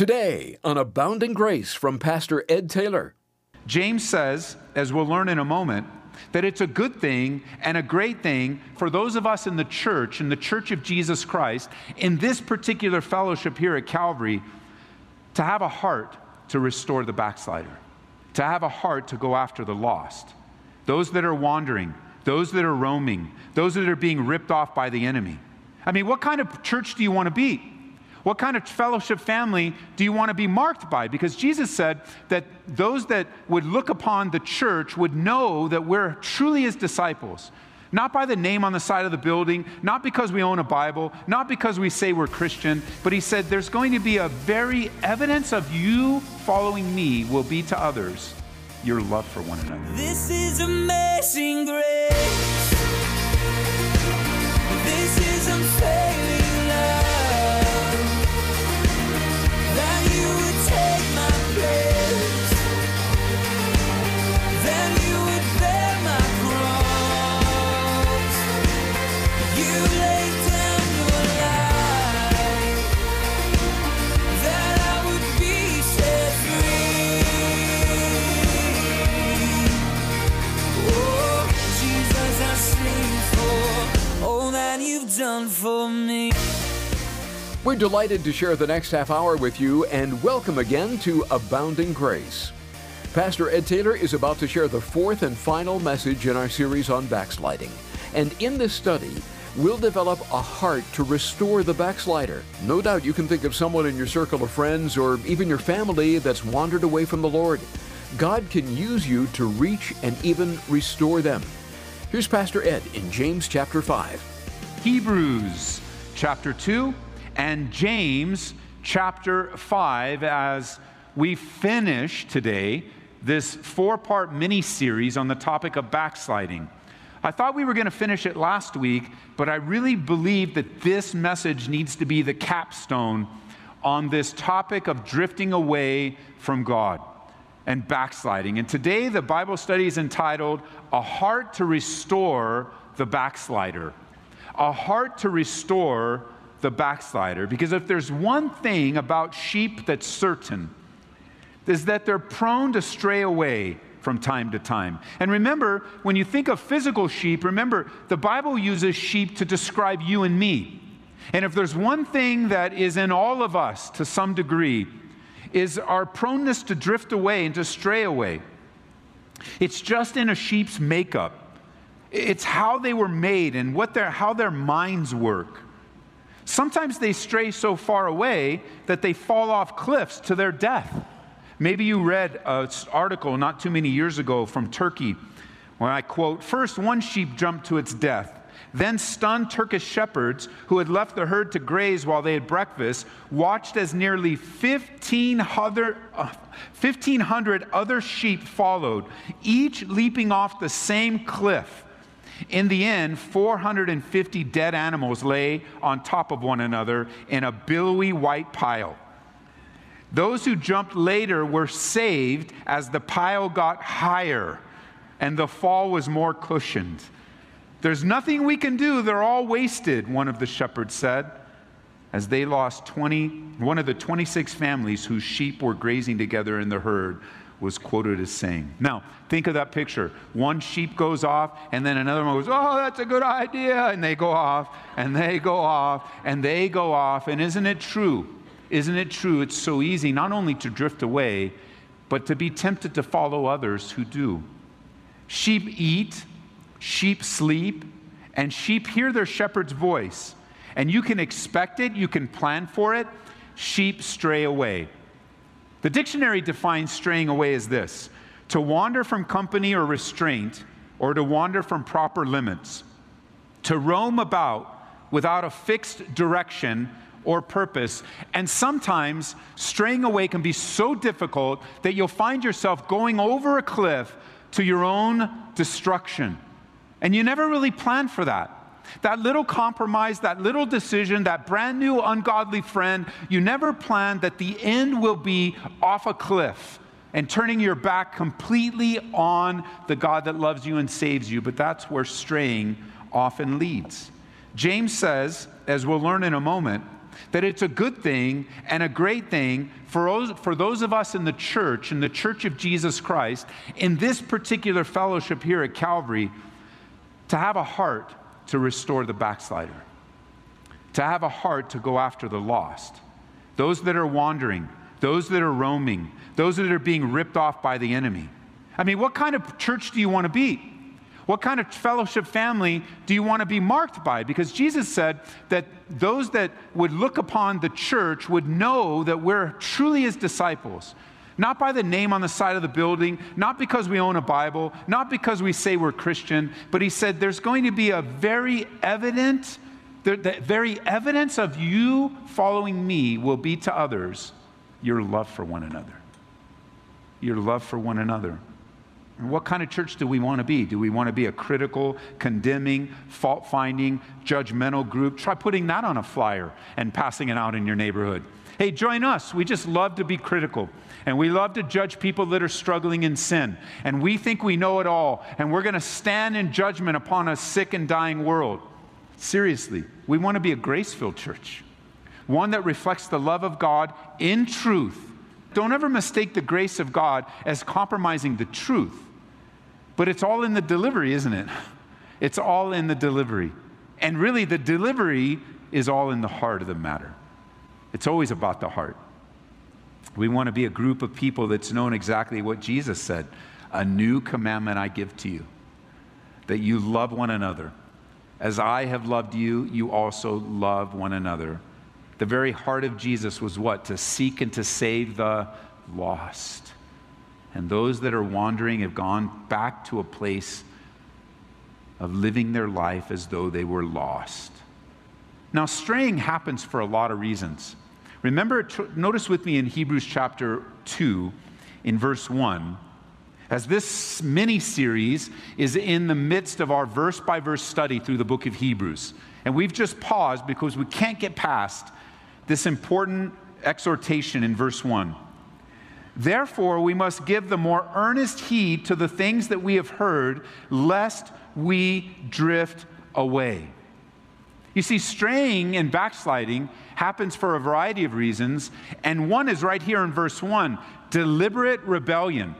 Today on Abounding Grace from Pastor Ed Taylor. James says, as we'll learn in a moment, that it's a good thing and a great thing for those of us in the church, in the church of Jesus Christ, in this particular fellowship here at Calvary, to have a heart to restore the backslider, to have a heart to go after the lost, those that are wandering, those that are roaming, those that are being ripped off by the enemy. I mean, what kind of church do you want to be? What kind of fellowship family do you want to be marked by? Because Jesus said that those that would look upon the church would know that we're truly his disciples. Not by the name on the side of the building, not because we own a Bible, not because we say we're Christian, but he said there's going to be a very evidence of you following me will be to others your love for one another. This is amazing grace. This is unfailing for me. We're delighted to share the next half hour with you and welcome again to Abounding Grace. Pastor Ed Taylor is about to share the fourth and final message in our series on backsliding. And in this study, we'll develop a heart to restore the backslider. No doubt you can think of someone in your circle of friends or even your family that's wandered away from the Lord. God can use you to reach and even restore them. Here's Pastor Ed in James chapter 5. Hebrews chapter 2 and James chapter 5 as we finish today this four part mini series on the topic of backsliding. I thought we were going to finish it last week, but I really believe that this message needs to be the capstone on this topic of drifting away from God and backsliding. And today the Bible study is entitled A Heart to Restore the Backslider. A heart to restore the backslider. Because if there's one thing about sheep that's certain, is that they're prone to stray away from time to time. And remember, when you think of physical sheep, remember the Bible uses sheep to describe you and me. And if there's one thing that is in all of us to some degree, is our proneness to drift away and to stray away. It's just in a sheep's makeup. It's how they were made and what their, how their minds work. Sometimes they stray so far away that they fall off cliffs to their death. Maybe you read an article not too many years ago from Turkey where I quote First, one sheep jumped to its death. Then, stunned Turkish shepherds who had left the herd to graze while they had breakfast watched as nearly 1,500, uh, 1,500 other sheep followed, each leaping off the same cliff. In the end, 450 dead animals lay on top of one another in a billowy white pile. Those who jumped later were saved as the pile got higher and the fall was more cushioned. There's nothing we can do, they're all wasted, one of the shepherds said, as they lost 20, one of the 26 families whose sheep were grazing together in the herd was quoted as saying. Now, think of that picture. One sheep goes off, and then another one goes, Oh, that's a good idea. And they go off, and they go off, and they go off. And isn't it true? Isn't it true? It's so easy not only to drift away, but to be tempted to follow others who do. Sheep eat, sheep sleep, and sheep hear their shepherd's voice. And you can expect it, you can plan for it. Sheep stray away. The dictionary defines straying away as this to wander from company or restraint, or to wander from proper limits, to roam about without a fixed direction or purpose. And sometimes straying away can be so difficult that you'll find yourself going over a cliff to your own destruction. And you never really planned for that. That little compromise, that little decision, that brand new ungodly friend, you never planned that the end will be off a cliff and turning your back completely on the God that loves you and saves you. But that's where straying often leads. James says, as we'll learn in a moment, that it's a good thing and a great thing for those, for those of us in the church, in the church of Jesus Christ, in this particular fellowship here at Calvary, to have a heart to restore the backslider, to have a heart to go after the lost, those that are wandering, those that are roaming, those that are being ripped off by the enemy. I mean, what kind of church do you want to be? What kind of fellowship family do you want to be marked by? Because Jesus said that those that would look upon the church would know that we're truly his disciples. Not by the name on the side of the building, not because we own a Bible, not because we say we're Christian, but he said there's going to be a very evident, the, the very evidence of you following me will be to others your love for one another. Your love for one another. What kind of church do we want to be? Do we want to be a critical, condemning, fault finding, judgmental group? Try putting that on a flyer and passing it out in your neighborhood. Hey, join us. We just love to be critical. And we love to judge people that are struggling in sin. And we think we know it all. And we're going to stand in judgment upon a sick and dying world. Seriously, we want to be a grace filled church, one that reflects the love of God in truth. Don't ever mistake the grace of God as compromising the truth. But it's all in the delivery, isn't it? It's all in the delivery. And really, the delivery is all in the heart of the matter. It's always about the heart. We want to be a group of people that's known exactly what Jesus said A new commandment I give to you, that you love one another. As I have loved you, you also love one another. The very heart of Jesus was what? To seek and to save the lost. And those that are wandering have gone back to a place of living their life as though they were lost. Now, straying happens for a lot of reasons. Remember, notice with me in Hebrews chapter 2, in verse 1, as this mini series is in the midst of our verse by verse study through the book of Hebrews. And we've just paused because we can't get past this important exhortation in verse 1. Therefore, we must give the more earnest heed to the things that we have heard, lest we drift away. You see, straying and backsliding happens for a variety of reasons, and one is right here in verse 1 deliberate rebellion.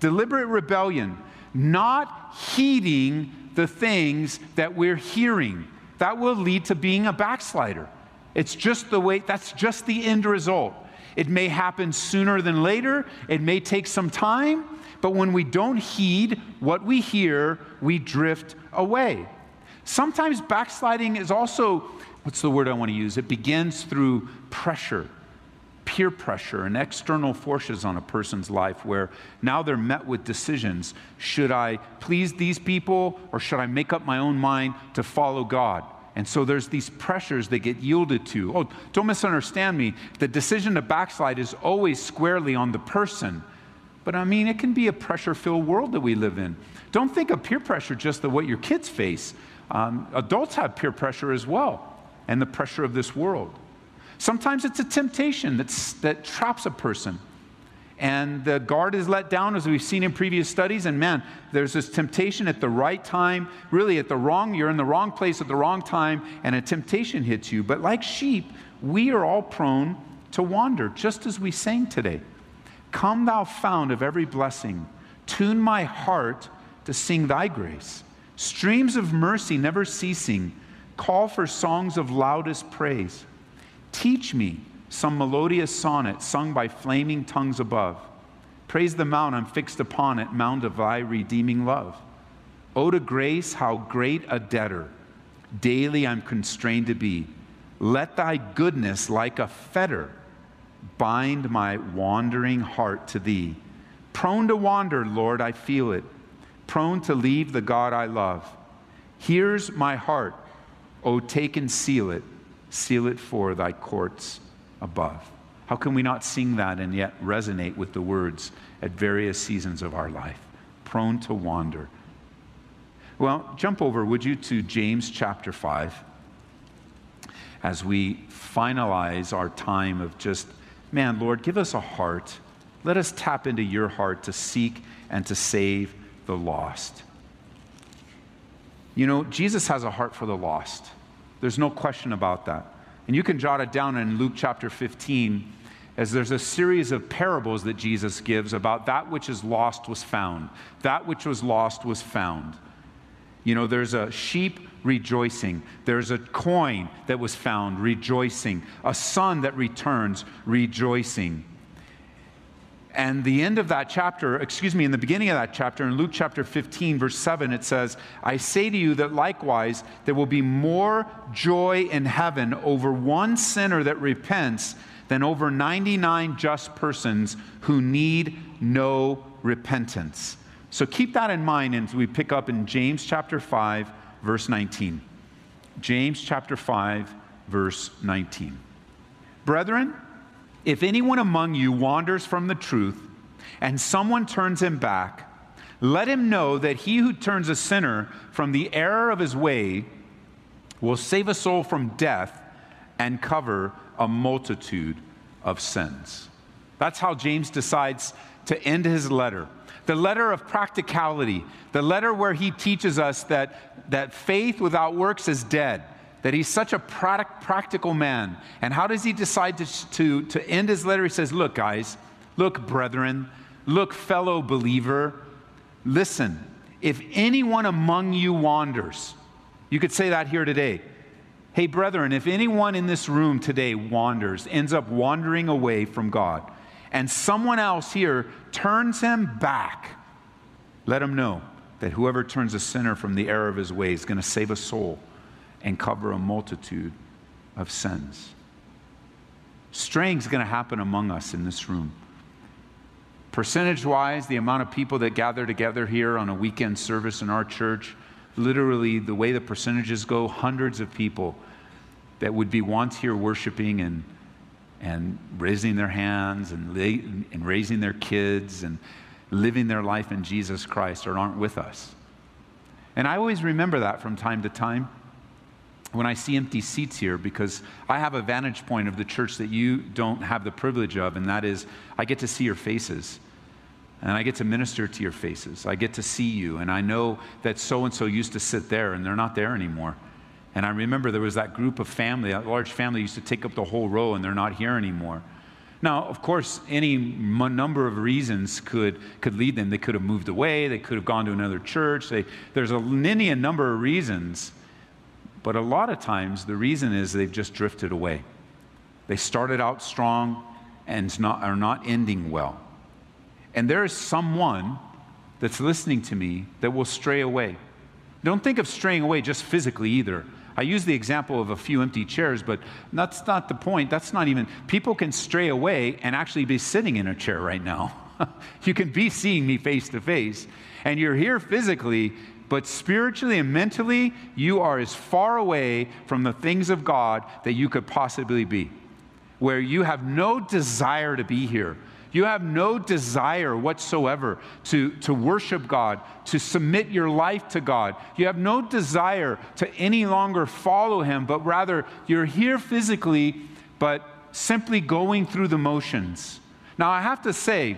Deliberate rebellion, not heeding the things that we're hearing. That will lead to being a backslider. It's just the way, that's just the end result. It may happen sooner than later, it may take some time, but when we don't heed what we hear, we drift away. Sometimes backsliding is also, what's the word I want to use? It begins through pressure, peer pressure, and external forces on a person's life where now they're met with decisions. Should I please these people or should I make up my own mind to follow God? And so there's these pressures that get yielded to. Oh, don't misunderstand me. The decision to backslide is always squarely on the person. But I mean, it can be a pressure filled world that we live in. Don't think of peer pressure just the what your kids face. Um, adults have peer pressure as well, and the pressure of this world. Sometimes it's a temptation that's, that traps a person and the guard is let down as we've seen in previous studies. And man there's this temptation at the right time really at the wrong you're in the wrong place at the wrong time and a temptation hits you. But like sheep we are all prone to wander just as we sang today. Come thou fount of every blessing. Tune my heart to sing thy grace. Streams of mercy never ceasing. Call for songs of loudest praise. Teach me some melodious sonnet sung by flaming tongues above. Praise the mount I'm fixed upon it, mount of thy redeeming love. O to grace, how great a debtor daily I'm constrained to be. Let thy goodness, like a fetter, bind my wandering heart to thee. Prone to wander, Lord, I feel it. Prone to leave the God I love. Here's my heart. O take and seal it. Seal it for thy courts above. How can we not sing that and yet resonate with the words at various seasons of our life? Prone to wander. Well, jump over, would you, to James chapter 5 as we finalize our time of just, man, Lord, give us a heart. Let us tap into your heart to seek and to save the lost. You know, Jesus has a heart for the lost. There's no question about that. And you can jot it down in Luke chapter 15, as there's a series of parables that Jesus gives about that which is lost was found. That which was lost was found. You know, there's a sheep rejoicing, there's a coin that was found rejoicing, a son that returns rejoicing. And the end of that chapter, excuse me, in the beginning of that chapter, in Luke chapter 15, verse 7, it says, I say to you that likewise there will be more joy in heaven over one sinner that repents than over 99 just persons who need no repentance. So keep that in mind as we pick up in James chapter 5, verse 19. James chapter 5, verse 19. Brethren, if anyone among you wanders from the truth and someone turns him back, let him know that he who turns a sinner from the error of his way will save a soul from death and cover a multitude of sins. That's how James decides to end his letter. The letter of practicality, the letter where he teaches us that, that faith without works is dead that he's such a product, practical man. And how does he decide to, to, to end his letter? He says, Look, guys, look, brethren, look, fellow believer, listen, if anyone among you wanders, you could say that here today. Hey, brethren, if anyone in this room today wanders, ends up wandering away from God, and someone else here turns him back, let him know that whoever turns a sinner from the error of his way is going to save a soul and cover a multitude of sins. Straying is going to happen among us in this room. Percentage wise, the amount of people that gather together here on a weekend service in our church, literally the way the percentages go, hundreds of people that would be once here worshiping and, and raising their hands and, lay, and raising their kids and living their life in Jesus Christ or aren't with us. And I always remember that from time to time when I see empty seats here because I have a vantage point of the church that you don't have the privilege of, and that is I get to see your faces. And I get to minister to your faces. I get to see you. And I know that so and so used to sit there and they're not there anymore. And I remember there was that group of family, that large family used to take up the whole row and they're not here anymore. Now, of course, any number of reasons could, could lead them. They could have moved away, they could have gone to another church. They, there's a, any a number of reasons. But a lot of times, the reason is they've just drifted away. They started out strong and not, are not ending well. And there is someone that's listening to me that will stray away. Don't think of straying away just physically either. I use the example of a few empty chairs, but that's not the point. That's not even, people can stray away and actually be sitting in a chair right now. you can be seeing me face to face, and you're here physically, but spiritually and mentally, you are as far away from the things of God that you could possibly be. Where you have no desire to be here. You have no desire whatsoever to, to worship God, to submit your life to God. You have no desire to any longer follow Him, but rather you're here physically, but simply going through the motions. Now, I have to say,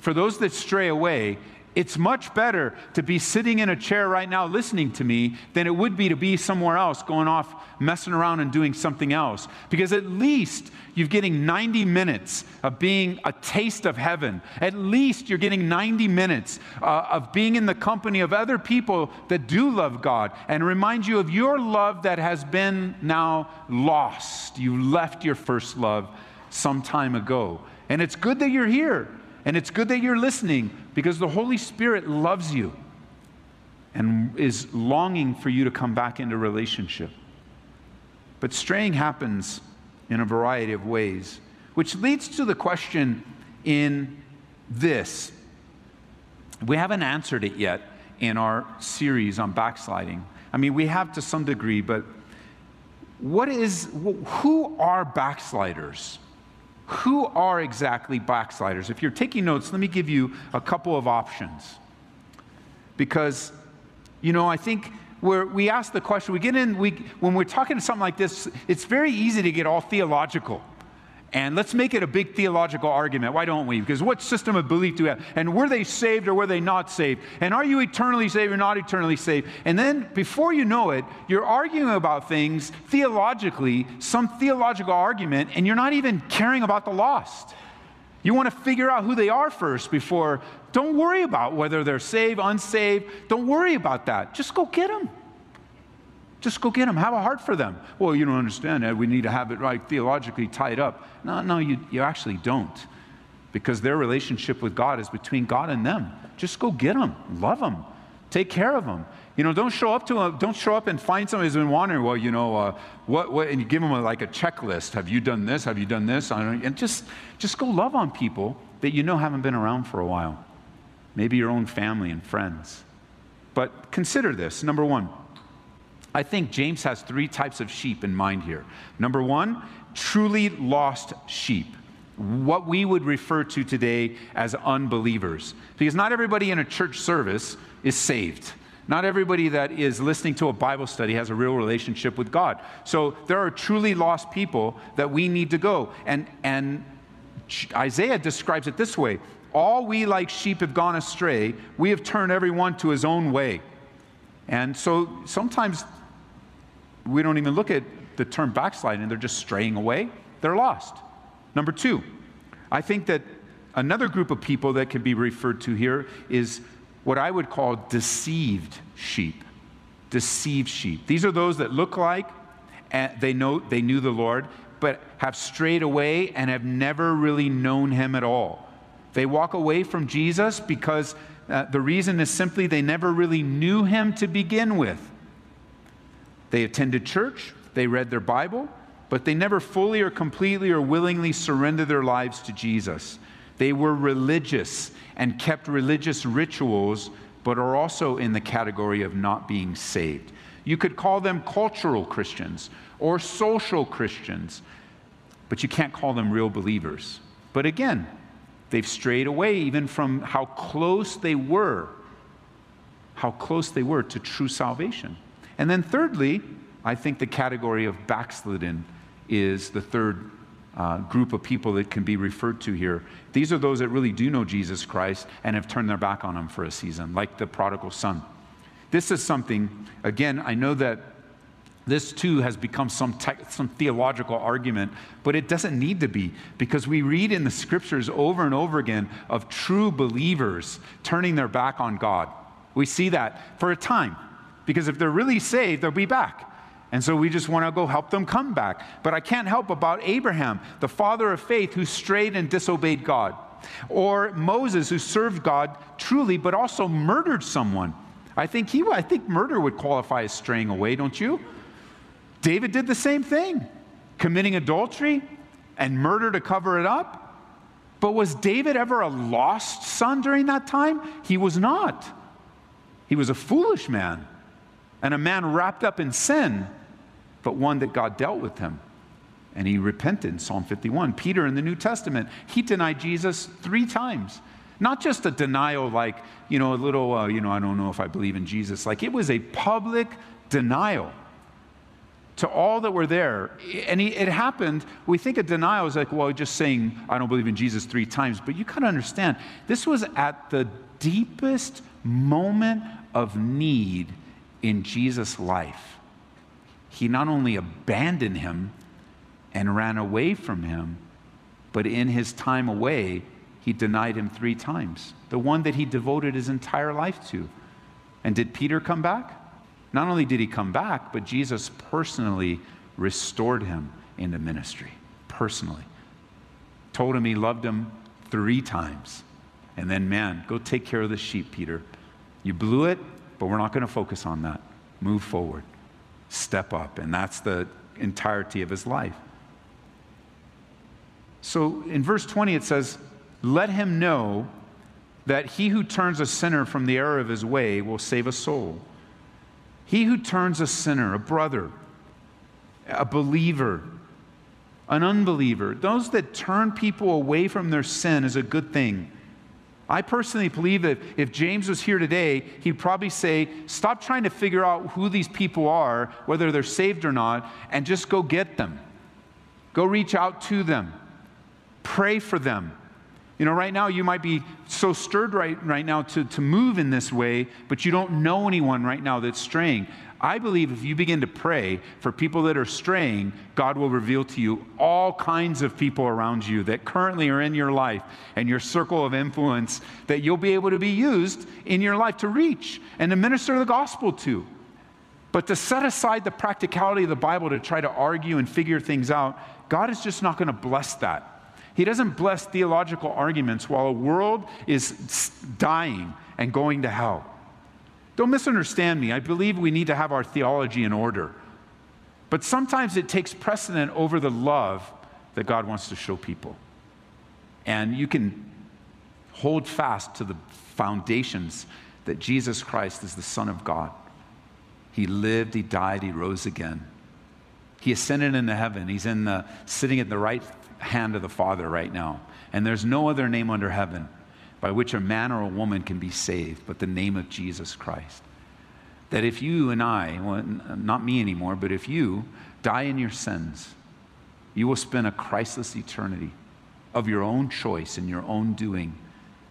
for those that stray away, it's much better to be sitting in a chair right now listening to me than it would be to be somewhere else going off messing around and doing something else. Because at least you're getting 90 minutes of being a taste of heaven. At least you're getting 90 minutes uh, of being in the company of other people that do love God and remind you of your love that has been now lost. You left your first love some time ago. And it's good that you're here. And it's good that you're listening because the Holy Spirit loves you and is longing for you to come back into relationship. But straying happens in a variety of ways, which leads to the question in this. We haven't answered it yet in our series on backsliding. I mean, we have to some degree, but what is, who are backsliders? Who are exactly backsliders? If you're taking notes, let me give you a couple of options. Because, you know, I think where we ask the question, we get in, we, when we're talking to something like this, it's very easy to get all theological. And let's make it a big theological argument. Why don't we? Because what system of belief do we have? And were they saved or were they not saved? And are you eternally saved or not eternally saved? And then before you know it, you're arguing about things theologically, some theological argument, and you're not even caring about the lost. You want to figure out who they are first before. Don't worry about whether they're saved, unsaved. Don't worry about that. Just go get them. Just go get them. Have a heart for them. Well, you don't understand, Ed. We need to have it right theologically tied up. No, no, you, you actually don't. Because their relationship with God is between God and them. Just go get them. Love them. Take care of them. You know, don't show up to them. Don't show up and find somebody who's been wandering. well, you know, uh, what, what, and you give them a, like a checklist. Have you done this? Have you done this? And just, just go love on people that you know haven't been around for a while. Maybe your own family and friends. But consider this. Number one, I think James has three types of sheep in mind here. Number one, truly lost sheep, what we would refer to today as unbelievers. Because not everybody in a church service is saved. Not everybody that is listening to a Bible study has a real relationship with God. So there are truly lost people that we need to go. And, and Isaiah describes it this way All we like sheep have gone astray, we have turned everyone to his own way. And so sometimes we don't even look at the term backsliding, they're just straying away. They're lost. Number two, I think that another group of people that can be referred to here is what I would call deceived sheep. Deceived sheep. These are those that look like they know they knew the Lord, but have strayed away and have never really known him at all. They walk away from Jesus because uh, the reason is simply they never really knew him to begin with. They attended church, they read their Bible, but they never fully or completely or willingly surrendered their lives to Jesus. They were religious and kept religious rituals, but are also in the category of not being saved. You could call them cultural Christians or social Christians, but you can't call them real believers. But again, they've strayed away even from how close they were, how close they were to true salvation. And then, thirdly, I think the category of backslidden is the third uh, group of people that can be referred to here. These are those that really do know Jesus Christ and have turned their back on him for a season, like the prodigal son. This is something, again, I know that this too has become some, te- some theological argument, but it doesn't need to be because we read in the scriptures over and over again of true believers turning their back on God. We see that for a time. Because if they're really saved, they'll be back. And so we just want to go help them come back. But I can't help about Abraham, the father of faith who strayed and disobeyed God. Or Moses who served God truly but also murdered someone. I think he I think murder would qualify as straying away, don't you? David did the same thing, committing adultery and murder to cover it up. But was David ever a lost son during that time? He was not. He was a foolish man and a man wrapped up in sin, but one that God dealt with him. And he repented, in Psalm 51. Peter in the New Testament, he denied Jesus three times. Not just a denial like, you know, a little, uh, you know, I don't know if I believe in Jesus. Like it was a public denial to all that were there. And he, it happened, we think of denial as like, well, just saying, I don't believe in Jesus three times. But you got to understand, this was at the deepest moment of need in Jesus' life. He not only abandoned him and ran away from him, but in his time away, he denied him three times, the one that he devoted his entire life to. And did Peter come back? Not only did he come back, but Jesus personally restored him into ministry, personally. Told him he loved him three times. And then, man, go take care of the sheep, Peter. You blew it, but we're not going to focus on that. Move forward, step up. And that's the entirety of his life. So in verse 20, it says, Let him know that he who turns a sinner from the error of his way will save a soul. He who turns a sinner, a brother, a believer, an unbeliever, those that turn people away from their sin is a good thing. I personally believe that if James was here today, he'd probably say, Stop trying to figure out who these people are, whether they're saved or not, and just go get them. Go reach out to them. Pray for them. You know, right now you might be so stirred right, right now to, to move in this way, but you don't know anyone right now that's straying. I believe if you begin to pray for people that are straying, God will reveal to you all kinds of people around you that currently are in your life and your circle of influence that you'll be able to be used in your life to reach and to minister the gospel to. But to set aside the practicality of the Bible to try to argue and figure things out, God is just not going to bless that. He doesn't bless theological arguments while a world is dying and going to hell. Don't misunderstand me. I believe we need to have our theology in order. But sometimes it takes precedent over the love that God wants to show people. And you can hold fast to the foundations that Jesus Christ is the Son of God. He lived, He died, He rose again. He ascended into heaven. He's in the, sitting at the right hand of the Father right now. And there's no other name under heaven by which a man or a woman can be saved but the name of Jesus Christ. That if you and I, well, not me anymore, but if you die in your sins, you will spend a Christless eternity of your own choice and your own doing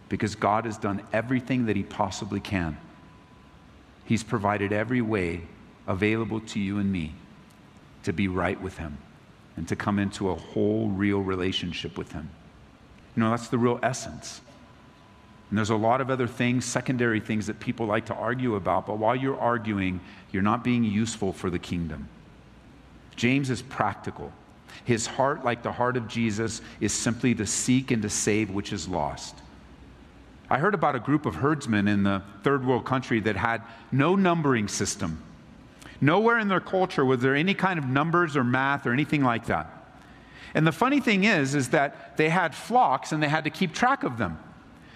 because God has done everything that He possibly can. He's provided every way available to you and me to be right with Him and to come into a whole, real relationship with Him. You know, that's the real essence. And there's a lot of other things, secondary things that people like to argue about, but while you're arguing, you're not being useful for the kingdom. James is practical. His heart, like the heart of Jesus, is simply to seek and to save which is lost. I heard about a group of herdsmen in the third world country that had no numbering system. Nowhere in their culture was there any kind of numbers or math or anything like that. And the funny thing is, is that they had flocks and they had to keep track of them.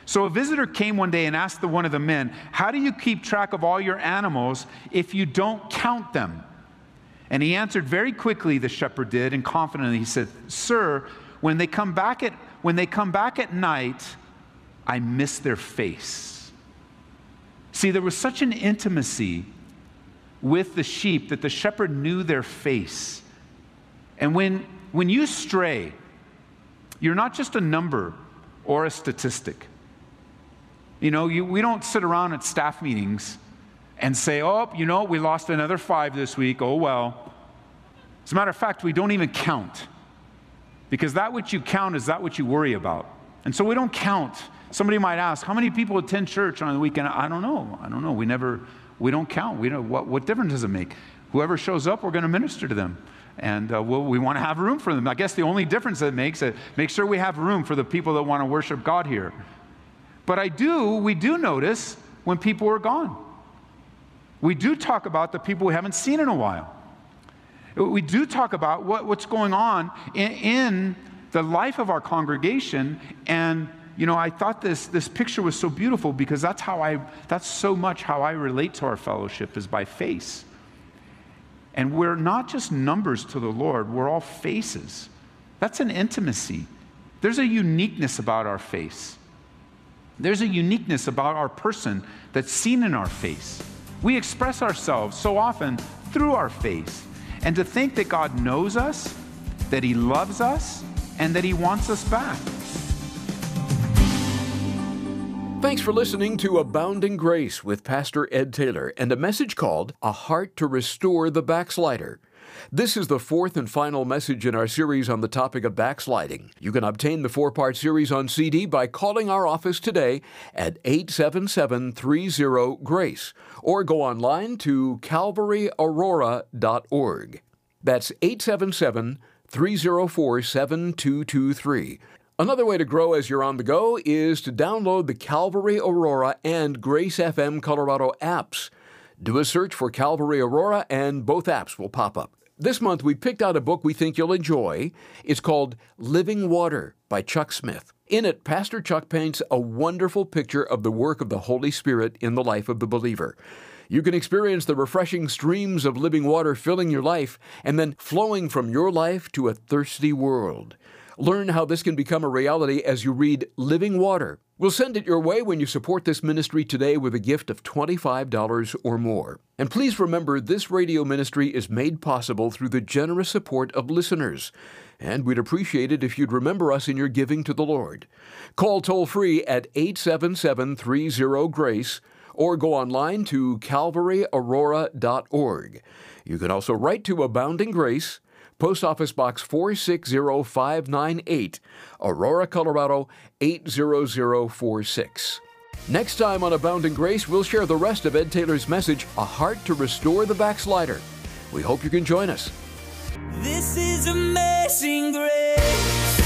So a visitor came one day and asked the one of the men, How do you keep track of all your animals if you don't count them? And he answered very quickly, the shepherd did, and confidently, he said, Sir, when they come back at, when they come back at night, I miss their face. See, there was such an intimacy with the sheep that the shepherd knew their face. And when, when you stray, you're not just a number or a statistic. You know, you, we don't sit around at staff meetings and say, oh, you know, we lost another five this week. Oh, well. As a matter of fact, we don't even count because that which you count is that which you worry about. And so we don't count. Somebody might ask, how many people attend church on the weekend? I don't know. I don't know. We never, we don't count. We don't, what, what difference does it make? Whoever shows up, we're going to minister to them. And uh, we'll, we want to have room for them. I guess the only difference that makes it, make sure we have room for the people that want to worship God here. But I do, we do notice when people are gone. We do talk about the people we haven't seen in a while. We do talk about what, what's going on in, in the life of our congregation and you know, I thought this, this picture was so beautiful because that's how I, that's so much how I relate to our fellowship is by face. And we're not just numbers to the Lord, we're all faces. That's an intimacy. There's a uniqueness about our face. There's a uniqueness about our person that's seen in our face. We express ourselves so often through our face. And to think that God knows us, that He loves us, and that He wants us back. Thanks for listening to Abounding Grace with Pastor Ed Taylor and a message called A Heart to Restore the Backslider. This is the fourth and final message in our series on the topic of backsliding. You can obtain the four part series on CD by calling our office today at 877 30 GRACE or go online to calvaryaurora.org. That's 877 304 7223 Another way to grow as you're on the go is to download the Calvary Aurora and Grace FM Colorado apps. Do a search for Calvary Aurora and both apps will pop up. This month we picked out a book we think you'll enjoy. It's called Living Water by Chuck Smith. In it, Pastor Chuck paints a wonderful picture of the work of the Holy Spirit in the life of the believer. You can experience the refreshing streams of living water filling your life and then flowing from your life to a thirsty world. Learn how this can become a reality as you read Living Water We'll send it your way when you support this ministry today with a gift of $25 or more. And please remember this radio ministry is made possible through the generous support of listeners. And we'd appreciate it if you'd remember us in your giving to the Lord. Call toll free at 877 30 GRACE or go online to calvaryaurora.org. You can also write to Abounding Grace. Post Office Box 460598, Aurora, Colorado 80046. Next time on Abounding Grace, we'll share the rest of Ed Taylor's message, A Heart to Restore the Backslider. We hope you can join us. This is amazing grace.